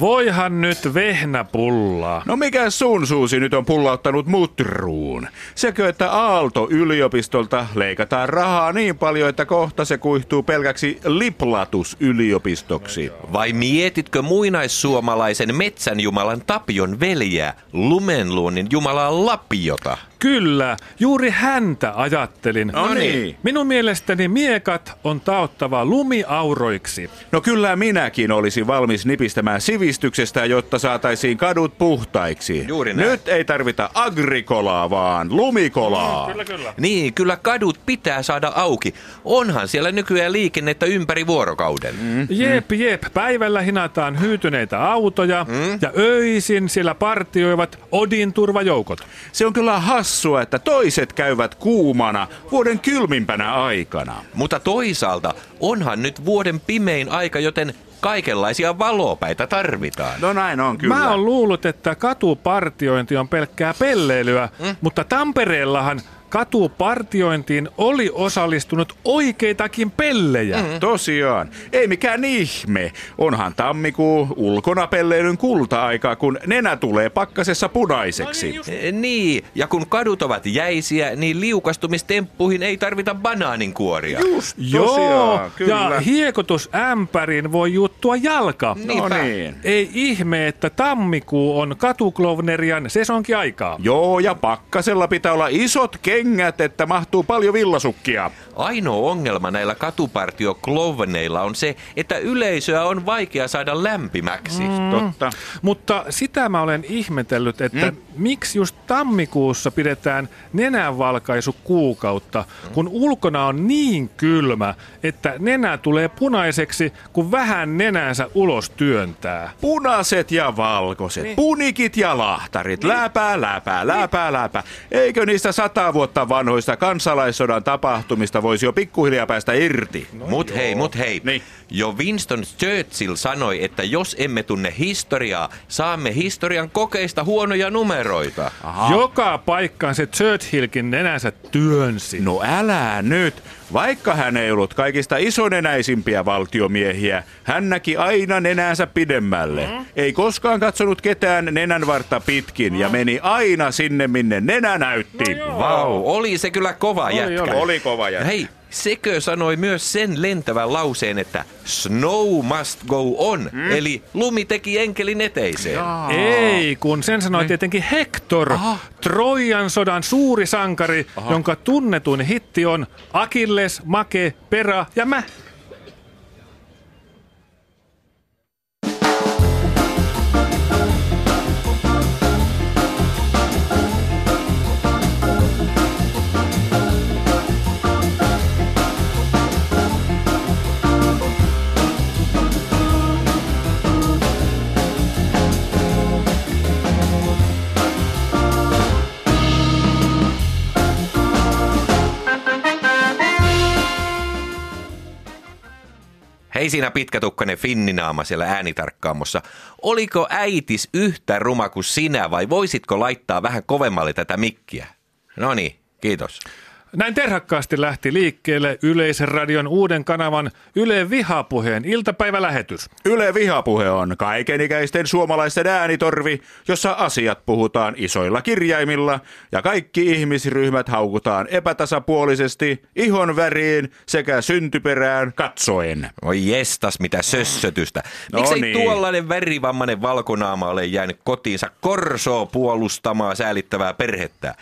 Voihan nyt vehnäpullaa. No mikä sun suusi nyt on pullauttanut mutruun? Sekö, että Aalto-yliopistolta leikataan rahaa niin paljon, että kohta se kuihtuu pelkäksi liplatusyliopistoksi? Vai mietitkö muinaissuomalaisen metsänjumalan Tapion veljeä, lumenluonnin jumalaa Lapiota? Kyllä, juuri häntä ajattelin. No niin. Minun mielestäni miekat on taottava lumiauroiksi. No kyllä minäkin olisin valmis nipistämään sivistyksestä, jotta saataisiin kadut puhtaiksi. Juuri näin. Nyt ei tarvita agrikolaa, vaan lumikolaa. kyllä. Niin, kyllä kadut pitää saada auki. Onhan siellä nykyään liikennettä ympäri vuorokauden. Mm. Jep, jep. Päivällä hinataan hyytyneitä autoja ja öisin siellä partioivat Odin turvajoukot. Se on kyllä hassua, että toiset käyvät kuumana vuoden kylmimpänä aikana. Mutta toisaalta onhan nyt vuoden pimein aika, joten kaikenlaisia valopäitä tarvitaan. No näin on kyllä. Mä oon luullut, että katupartiointi on pelkkää pelleilyä, mutta Tampereellahan katupartiointiin oli osallistunut oikeitakin pellejä. Tosiaan. Ei mikään ihme. Onhan tammikuu ulkona pelleilyn kulta-aika, kun nenä tulee pakkasessa punaiseksi. Eh, Niin, ja kun kadut ovat jäisiä, niin liukastumistemppuihin ei tarvita banaaninkuoria. Just Joo, tosiaan, kyllä. ja hiekotusämpäriin voi juttua jalka. no niin. Ei ihme, että tammikuu on katuklovnerian sesonkiaikaa. Joo, ja pakkasella pitää olla isot kengät, että mahtuu paljon villasukkia. Ainoa ongelma näillä katupartioklovneilla on se, että yleisöä on vaikea saada lämpimäksi. Mm. Totta. Mutta sitä mä olen ihmetellyt, että mm. miksi just tammikuussa pidetään nenänvalkaisu kuukautta, kun ulkona on niin kylmä, että nenä tulee punaiseksi, kun vähän nenänsä ulos työntää. Punaiset ja valkoiset, niin. punikit ja lahtarit, niin. läpää, läpää, läpää, läpää. Eikö niistä sata vuotta vanhoista kansalaissodan tapahtumista voisi jo pikkuhiljaa päästä irti? No mut hei, mut hei. Niin. Jo Winston Churchill sanoi, että jos emme tunne historiaa, saamme historian kokeista huonoja numeroita. Aha. Joka paikkaan se Churchillkin nenänsä työnsi. No älä nyt. Vaikka hän ei ollut kaikista isonenäisimpiä valtiomiehiä, hän näki aina nenänsä pidemmälle. Mm. Ei koskaan katsonut ketään nenänvartta pitkin ja meni aina sinne, minne nenä näytti. No Vau, oli se kyllä kova Oli, jätkä. oli. Oli kova jätkä. Hei, sekö sanoi myös sen lentävän lauseen, että snow must go on, mm. eli lumi teki enkelin eteiseen. Ei, kun sen sanoi tietenkin Hector, Aha. Trojan sodan suuri sankari, jonka tunnetuin hitti on Akilles, Make, Pera ja mä. Hei siinä pitkätukkainen finninaama siellä äänitarkkaamossa. Oliko äitis yhtä ruma kuin sinä vai voisitko laittaa vähän kovemmalle tätä mikkiä? No niin, kiitos. Näin terhakkaasti lähti liikkeelle Yleisradion uuden kanavan Yle Vihapuheen iltapäivälähetys. Yle Vihapuhe on kaikenikäisten suomalaisten äänitorvi, jossa asiat puhutaan isoilla kirjaimilla ja kaikki ihmisryhmät haukutaan epätasapuolisesti ihon väriin sekä syntyperään katsoen. Oi jestas, mitä sössötystä. No Miksei niin. tuollainen värivammainen valkonaama ole jäänyt kotiinsa korsoo puolustamaan säälittävää perhettä?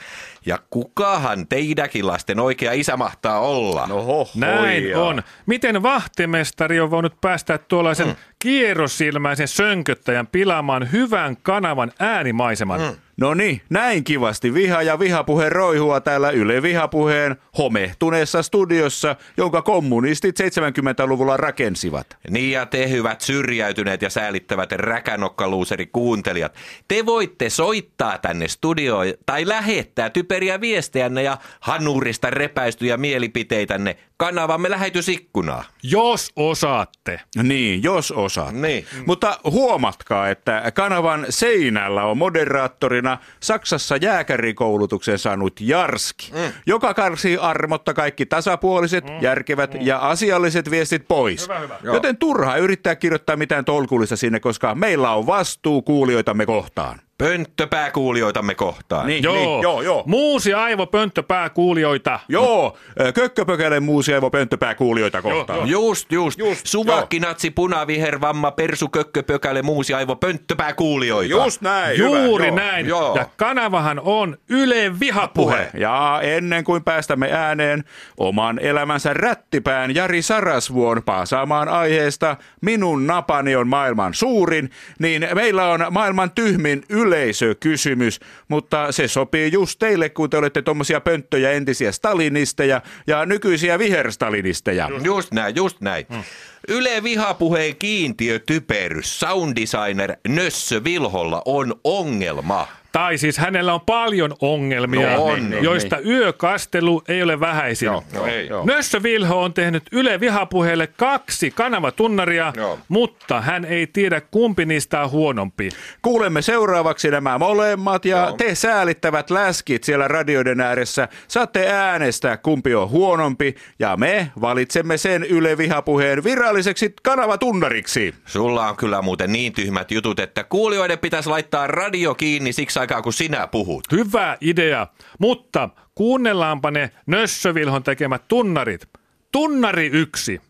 Ja kukahan teidäkin lasten oikea isä mahtaa olla? No Näin on. Miten vahtimestari on voinut päästää tuollaisen kierrosilmäisen sönköttäjän pilaamaan hyvän kanavan äänimaiseman. Mm. No niin, näin kivasti viha ja vihapuhe roihua täällä Yle Vihapuheen homehtuneessa studiossa, jonka kommunistit 70-luvulla rakensivat. Niin ja te hyvät syrjäytyneet ja säälittävät räkänokkaluuseri kuuntelijat. Te voitte soittaa tänne studioon tai lähettää typeriä viestejänne ja hanurista repäistyjä mielipiteitänne kanavamme lähetysikkunaa. Jos osaatte. Niin, jos osaat. Niin. Mutta huomatkaa, että kanavan seinällä on moderaattorina Saksassa jääkärikoulutuksen saanut Jarski, mm. joka karsii armotta kaikki tasapuoliset, mm. järkevät mm. ja asialliset viestit pois. Hyvä, hyvä. Joten turha yrittää kirjoittaa mitään tolkullista sinne, koska meillä on vastuu kuulijoitamme kohtaan. Pönttöpääkuulijoitamme kohtaan. Niin, Joo, niin, joo, joo. Muusi aivo pönttö kuulijoita. Joo, kökköpökälen muusievo pöntöpää kuulijoita kohtaan. joo. Just, just. Just, Suvakki, natsi, puna, viher, vamma, persu, kökkö, pökäle, muusi, aivo, pönttö, kuulijoita. Just näin. Juuri hyvä, näin. Joo. Ja kanavahan on Yle Vihapuhe. Ja ennen kuin päästämme ääneen oman elämänsä rättipään Jari Sarasvuon paasaamaan aiheesta Minun napani on maailman suurin, niin meillä on maailman tyhmin yleisökysymys, mutta se sopii just teille, kun te olette tuommoisia pönttöjä entisiä stalinisteja ja nykyisiä viherstalinisteja. Just näin, just näin. Hmm. Yle Vihapuheen kiintiötyperys, sounddesigner Nössö Vilholla on ongelma. Tai siis hänellä on paljon ongelmia, No on, niin, joista yökastelu ei ole vähäisin. Joo, ei. joo. Nössö Vilho on tehnyt Yle Vihapuheelle kaksi kanavatunnaria, Joo. mutta hän ei tiedä kumpi niistä on huonompi. Kuulemme seuraavaksi nämä molemmat ja Joo. te säälittävät läskit siellä radioiden ääressä saatte äänestää kumpi on huonompi ja me valitsemme sen Yle Vihapuheen viralliseksi kanavatunnariksi. Sulla on kyllä muuten niin tyhmät jutut, että kuulijoiden pitäisi laittaa radio kiinni siksi aikaa, kun sinä puhut. Hyvä idea, mutta kuunnellaanpa ne Nössö Vilhon tekemät tunnarit. Tunnari yksi.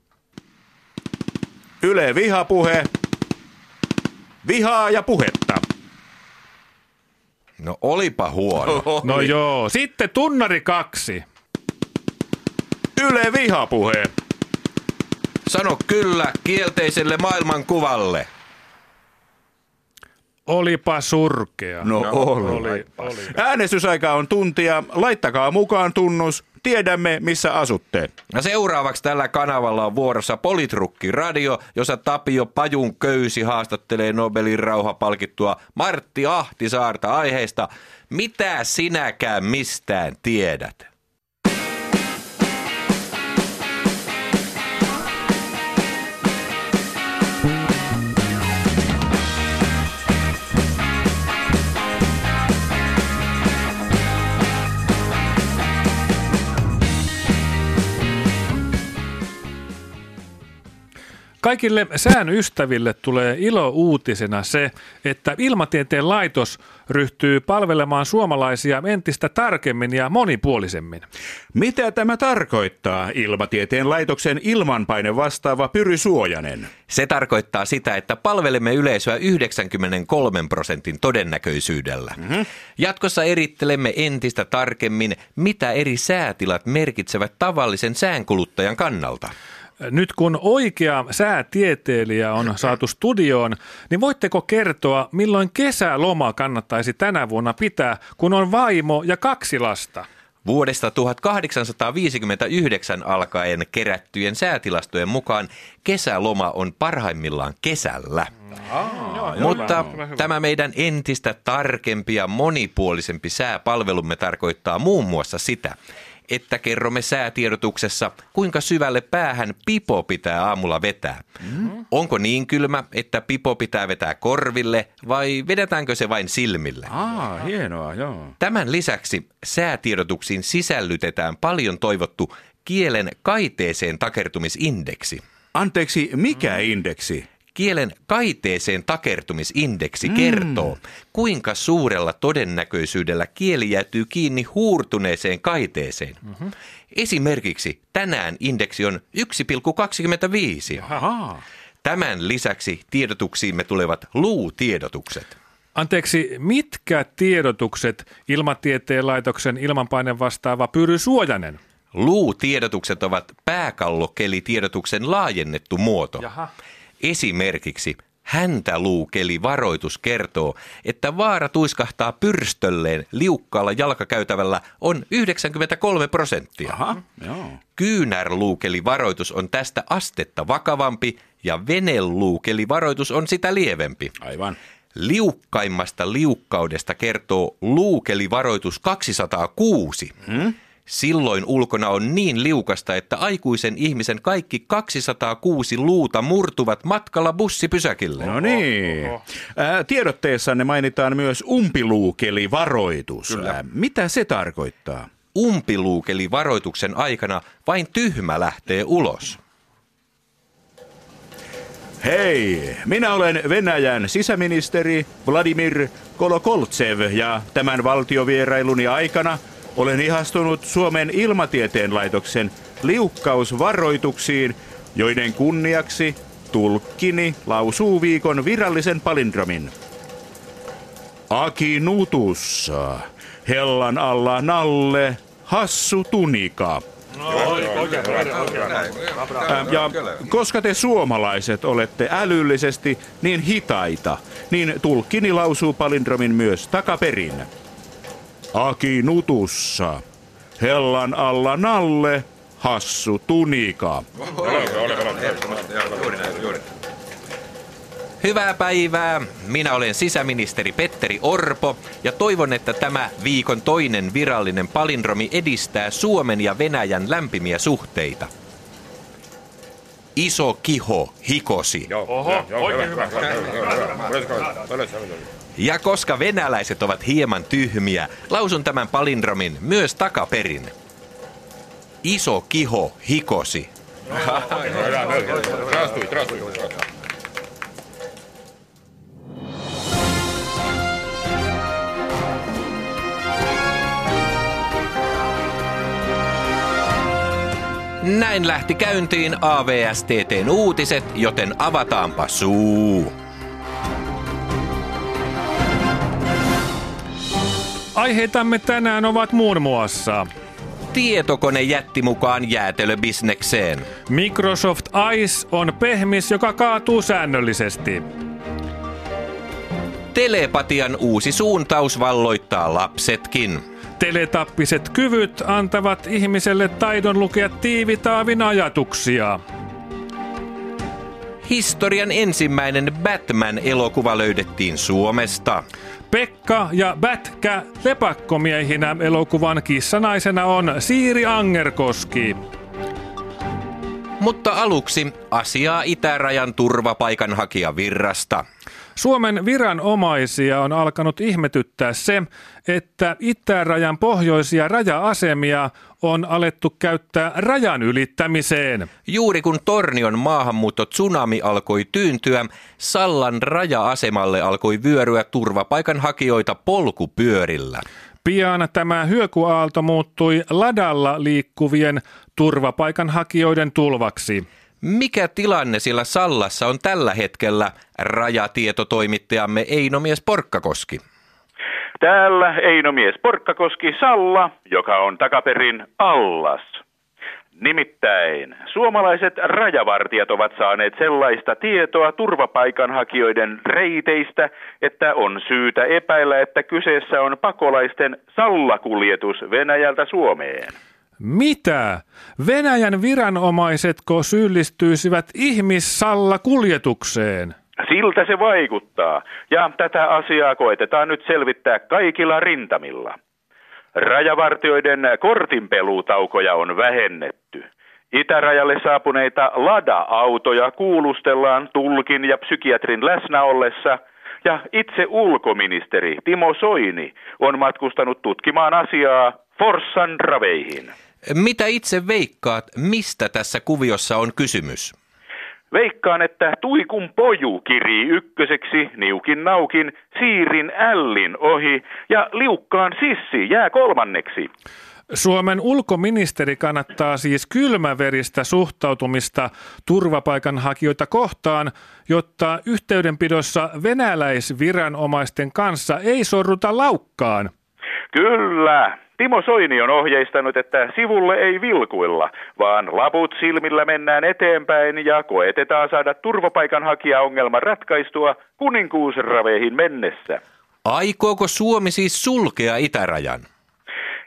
Yle Vihapuhe. Vihaa ja puhetta. No olipa huono. No joo. Sitten tunnari kaksi. Yle Vihapuhe. Sano kyllä kielteiselle maailmankuvalle. Olipa surkea. No, no oli. oli, oli. Äänestysaika on tuntia. Laittakaa mukaan tunnus. Tiedämme, missä asutte. Ja seuraavaksi tällä kanavalla on vuorossa Politrukki Radio, jossa Tapio Pajun köysi haastattelee Nobelin rauhapalkittua Martti Ahtisaarta aiheesta Mitä sinäkään mistään tiedät? Kaikille sään ystäville tulee ilo uutisena se, että Ilmatieteen laitos ryhtyy palvelemaan suomalaisia entistä tarkemmin ja monipuolisemmin. Mitä tämä tarkoittaa, Ilmatieteen laitoksen ilmanpaine vastaava Pyry Suojanen? Se tarkoittaa sitä, että palvelemme yleisöä 93 prosentin todennäköisyydellä. Mm-hmm. Jatkossa erittelemme entistä tarkemmin, mitä eri säätilat merkitsevät tavallisen säänkuluttajan kannalta. Nyt kun oikea säätieteilijä on saatu studioon, niin voitteko kertoa, milloin kesäloma kannattaisi tänä vuonna pitää, kun on vaimo ja kaksi lasta? Vuodesta 1859 alkaen kerättyjen säätilastojen mukaan kesäloma on parhaimmillaan kesällä. Mutta tämä meidän entistä tarkempi ja monipuolisempi sääpalvelumme tarkoittaa muun muassa sitä, että kerromme säätiedotuksessa, kuinka syvälle päähän pipo pitää aamulla vetää. Mm. Onko niin kylmä, että pipo pitää vetää korville vai vedetäänkö se vain silmille? Aa, hienoa, joo. Tämän lisäksi säätiedotuksiin sisällytetään paljon toivottu kielen kaiteeseen takertumisindeksi. Anteeksi, mikä indeksi? Kielen kaiteeseen takertumisindeksi mm. kertoo, kuinka suurella todennäköisyydellä kieli jäätyy kiinni huurtuneeseen kaiteeseen. Mm-hmm. Esimerkiksi tänään indeksi on 1,25. Ahaa. Tämän lisäksi tiedotuksiimme tulevat luutiedotukset. Anteeksi, mitkä tiedotukset Ilmatieteen laitoksen ilmanpaine vastaava Pyry Suojanen? Luutiedotukset ovat pääkallokelitiedotuksen laajennettu muoto. Jaha. Esimerkiksi häntä luukeli varoitus kertoo, että vaara tuiskahtaa pyrstölleen liukkaalla jalkakäytävällä on 93 prosenttia. Aha, joo. Kyynärluukeli varoitus on tästä astetta vakavampi ja veneluukeli varoitus on sitä lievempi. Aivan. Liukkaimmasta liukkaudesta kertoo luukelivaroitus 206. Hmm? Silloin ulkona on niin liukasta, että aikuisen ihmisen kaikki 206 luuta murtuvat matkalla bussipysäkille. No niin. Ää, tiedotteessanne mainitaan myös umpiluukelivaroitus. Ää, mitä se tarkoittaa? Umpiluukeli varoituksen aikana vain tyhmä lähtee ulos. Hei, minä olen Venäjän sisäministeri Vladimir Kolokoltsev ja tämän valtiovierailuni aikana olen ihastunut Suomen ilmatieteen laitoksen liukkausvaroituksiin, joiden kunniaksi tulkkini lausuu viikon virallisen palindromin. Aki nutussa, hellan alla nalle, hassu tunika. Ja koska te suomalaiset olette älyllisesti niin hitaita, niin tulkkini lausuu palindromin myös takaperin. Aki nutussa, hellan alla nalle, hassu tunika. Hyvää päivää. Minä olen sisäministeri Petteri Orpo ja toivon, että tämä viikon toinen virallinen palindromi edistää Suomen ja Venäjän lämpimiä suhteita. Iso kiho hikosi. Oho, oikein hyvä. Ja koska venäläiset ovat hieman tyhmiä, lausun tämän palindromin myös takaperin. Iso kiho hikosi. Näin lähti käyntiin AVSTTn uutiset, joten avataanpa suu. Aiheitamme tänään ovat muun muassa Tietokone jätti mukaan jäätelöbisnekseen. Microsoft Ice on pehmis, joka kaatuu säännöllisesti. Telepatian uusi suuntaus valloittaa lapsetkin. Teletappiset kyvyt antavat ihmiselle taidon lukea tiivitaavin ajatuksia. Historian ensimmäinen Batman-elokuva löydettiin Suomesta. Pekka ja Bätkä lepakkomiehinä elokuvan kissanaisena on Siiri Angerkoski. Mutta aluksi asiaa itärajan turvapaikanhakijavirrasta. Suomen viranomaisia on alkanut ihmetyttää se, että itärajan pohjoisia raja-asemia on alettu käyttää rajan ylittämiseen. Juuri kun Tornion maahanmuutto tsunami alkoi tyyntyä, Sallan raja-asemalle alkoi vyöryä turvapaikanhakijoita polkupyörillä. Pian tämä hyökuaalto muuttui ladalla liikkuvien turvapaikanhakijoiden tulvaksi. Mikä tilanne sillä Sallassa on tällä hetkellä, rajatietotoimittajamme Einomies Porkkakoski? Täällä Einomies Porkkakoski Salla, joka on takaperin Allas. Nimittäin suomalaiset rajavartijat ovat saaneet sellaista tietoa turvapaikanhakijoiden reiteistä, että on syytä epäillä, että kyseessä on pakolaisten sallakuljetus Venäjältä Suomeen. Mitä? Venäjän viranomaisetko syyllistyisivät ihmissallakuljetukseen? Siltä se vaikuttaa, ja tätä asiaa koetetaan nyt selvittää kaikilla rintamilla. Rajavartioiden kortinpeluutaukoja on vähennetty. Itärajalle saapuneita lada-autoja kuulustellaan tulkin ja psykiatrin läsnä ollessa, ja itse ulkoministeri Timo Soini on matkustanut tutkimaan asiaa Forssan raveihin. Mitä itse veikkaat, mistä tässä kuviossa on kysymys? Veikkaan, että Tuikun poju kirii ykköseksi, niukin naukin, siirin ällin ohi ja liukkaan sissi jää kolmanneksi. Suomen ulkoministeri kannattaa siis kylmäveristä suhtautumista turvapaikanhakijoita kohtaan, jotta yhteydenpidossa venäläisviranomaisten kanssa ei sorruta laukkaan. Kyllä, Timo Soini on ohjeistanut, että sivulle ei vilkuilla, vaan laput silmillä mennään eteenpäin ja koetetaan saada turvapaikanhakija-ongelma ratkaistua kuninkuusraveihin mennessä. Aikooko Suomi siis sulkea itärajan?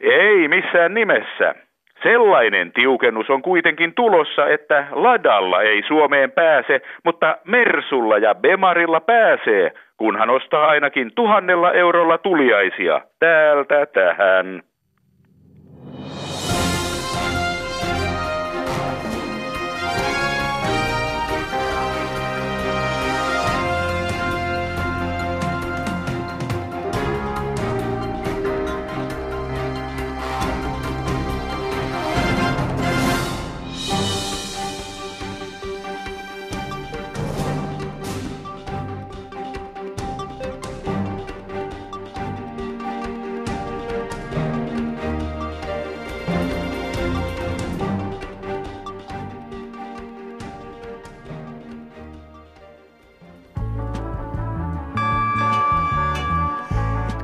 Ei missään nimessä. Sellainen tiukennus on kuitenkin tulossa, että ladalla ei Suomeen pääse, mutta Mersulla ja Bemarilla pääsee, kunhan ostaa ainakin tuhannella eurolla tuliaisia täältä tähän.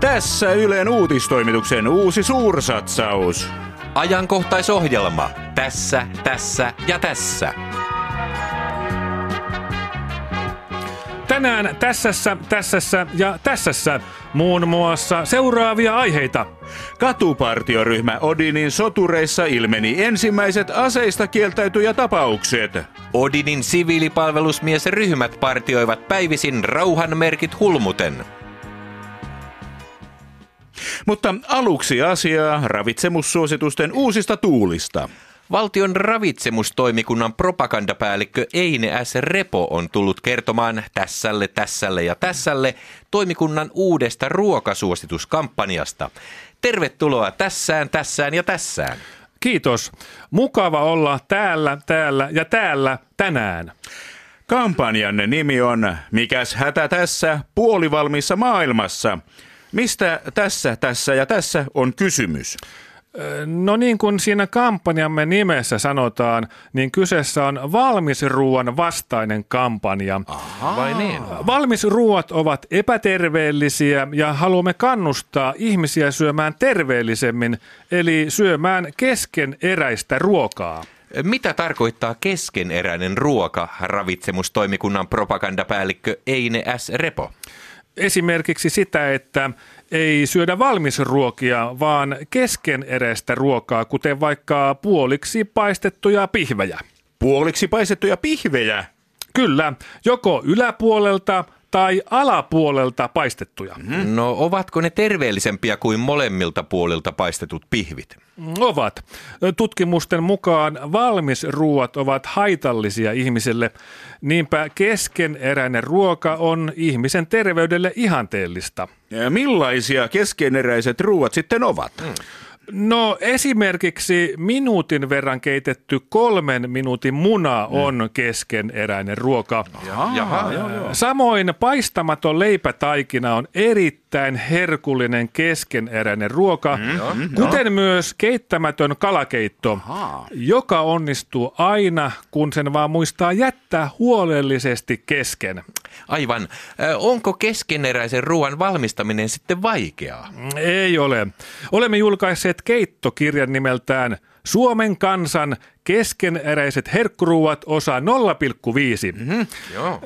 Tässä Ylen uutistoimituksen uusi suursatsaus. Ajankohtaisohjelma. Tässä, tässä ja tässä. Tänään tässässä, tässässä ja tässässä muun muassa seuraavia aiheita. Katupartioryhmä Odinin sotureissa ilmeni ensimmäiset aseista kieltäytyjä tapaukset. Odinin siviilipalvelusmiesryhmät partioivat päivisin rauhanmerkit hulmuten. Mutta aluksi asiaa ravitsemussuositusten uusista tuulista. Valtion ravitsemustoimikunnan propagandapäällikkö Eine S. Repo on tullut kertomaan tässälle, tässälle ja tässälle toimikunnan uudesta ruokasuosituskampanjasta. Tervetuloa tässään, tässään ja tässään. Kiitos. Mukava olla täällä, täällä ja täällä tänään. Kampanjanne nimi on Mikäs hätä tässä puolivalmissa maailmassa? Mistä tässä, tässä ja tässä on kysymys? No niin kuin siinä kampanjamme nimessä sanotaan, niin kyseessä on valmisruuan vastainen kampanja. Aha. Vai niin? Valmisruuat ovat epäterveellisiä ja haluamme kannustaa ihmisiä syömään terveellisemmin, eli syömään keskeneräistä ruokaa. Mitä tarkoittaa keskeneräinen ruoka, ravitsemustoimikunnan propagandapäällikkö Eine S. Repo? Esimerkiksi sitä, että ei syödä valmisruokia, vaan keskeneräistä ruokaa, kuten vaikka puoliksi paistettuja pihvejä. Puoliksi paistettuja pihvejä? Kyllä, joko yläpuolelta tai alapuolelta paistettuja. Mm-hmm. No ovatko ne terveellisempiä kuin molemmilta puolilta paistetut pihvit? Ovat. Tutkimusten mukaan valmisruuat ovat haitallisia ihmiselle. Niinpä keskeneräinen ruoka on ihmisen terveydelle ihanteellista. Ja millaisia keskeneräiset ruuat sitten ovat? Mm. No esimerkiksi minuutin verran keitetty kolmen minuutin muna on mm. keskeneräinen ruoka. Jaha, jaha, jaha. Samoin paistamaton leipätaikina on erittäin herkullinen keskeneräinen ruoka, mm, kuten no. myös keittämätön kalakeitto, Aha. joka onnistuu aina, kun sen vaan muistaa jättää huolellisesti kesken. Aivan. Onko keskeneräisen ruoan valmistaminen sitten vaikeaa? Ei ole. Olemme julkaisseet keittokirjan nimeltään Suomen kansan keskeneräiset herkkuruuat osa 0,5. Mm-hmm,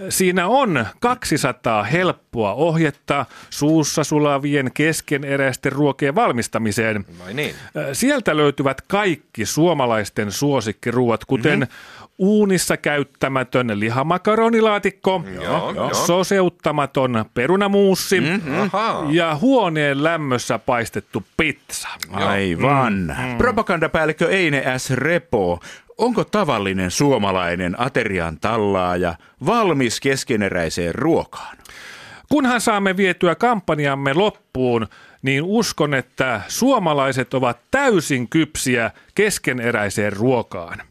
Siinä on 200 helppoa ohjetta suussa sulavien keskeneräisten ruokien valmistamiseen. Vai niin. Sieltä löytyvät kaikki suomalaisten suosikkiruuat, kuten mm-hmm uunissa käyttämätön lihamakaroniilaatikko, joo, joo. soseuttamaton perunamuussi mm-hmm. ja huoneen lämmössä paistettu pizza. Aivan. Mm. Propagandapäällikkö Eine S. Repo, onko tavallinen suomalainen aterian tallaaja valmis keskeneräiseen ruokaan? Kunhan saamme vietyä kampanjamme loppuun, niin uskon, että suomalaiset ovat täysin kypsiä keskeneräiseen ruokaan.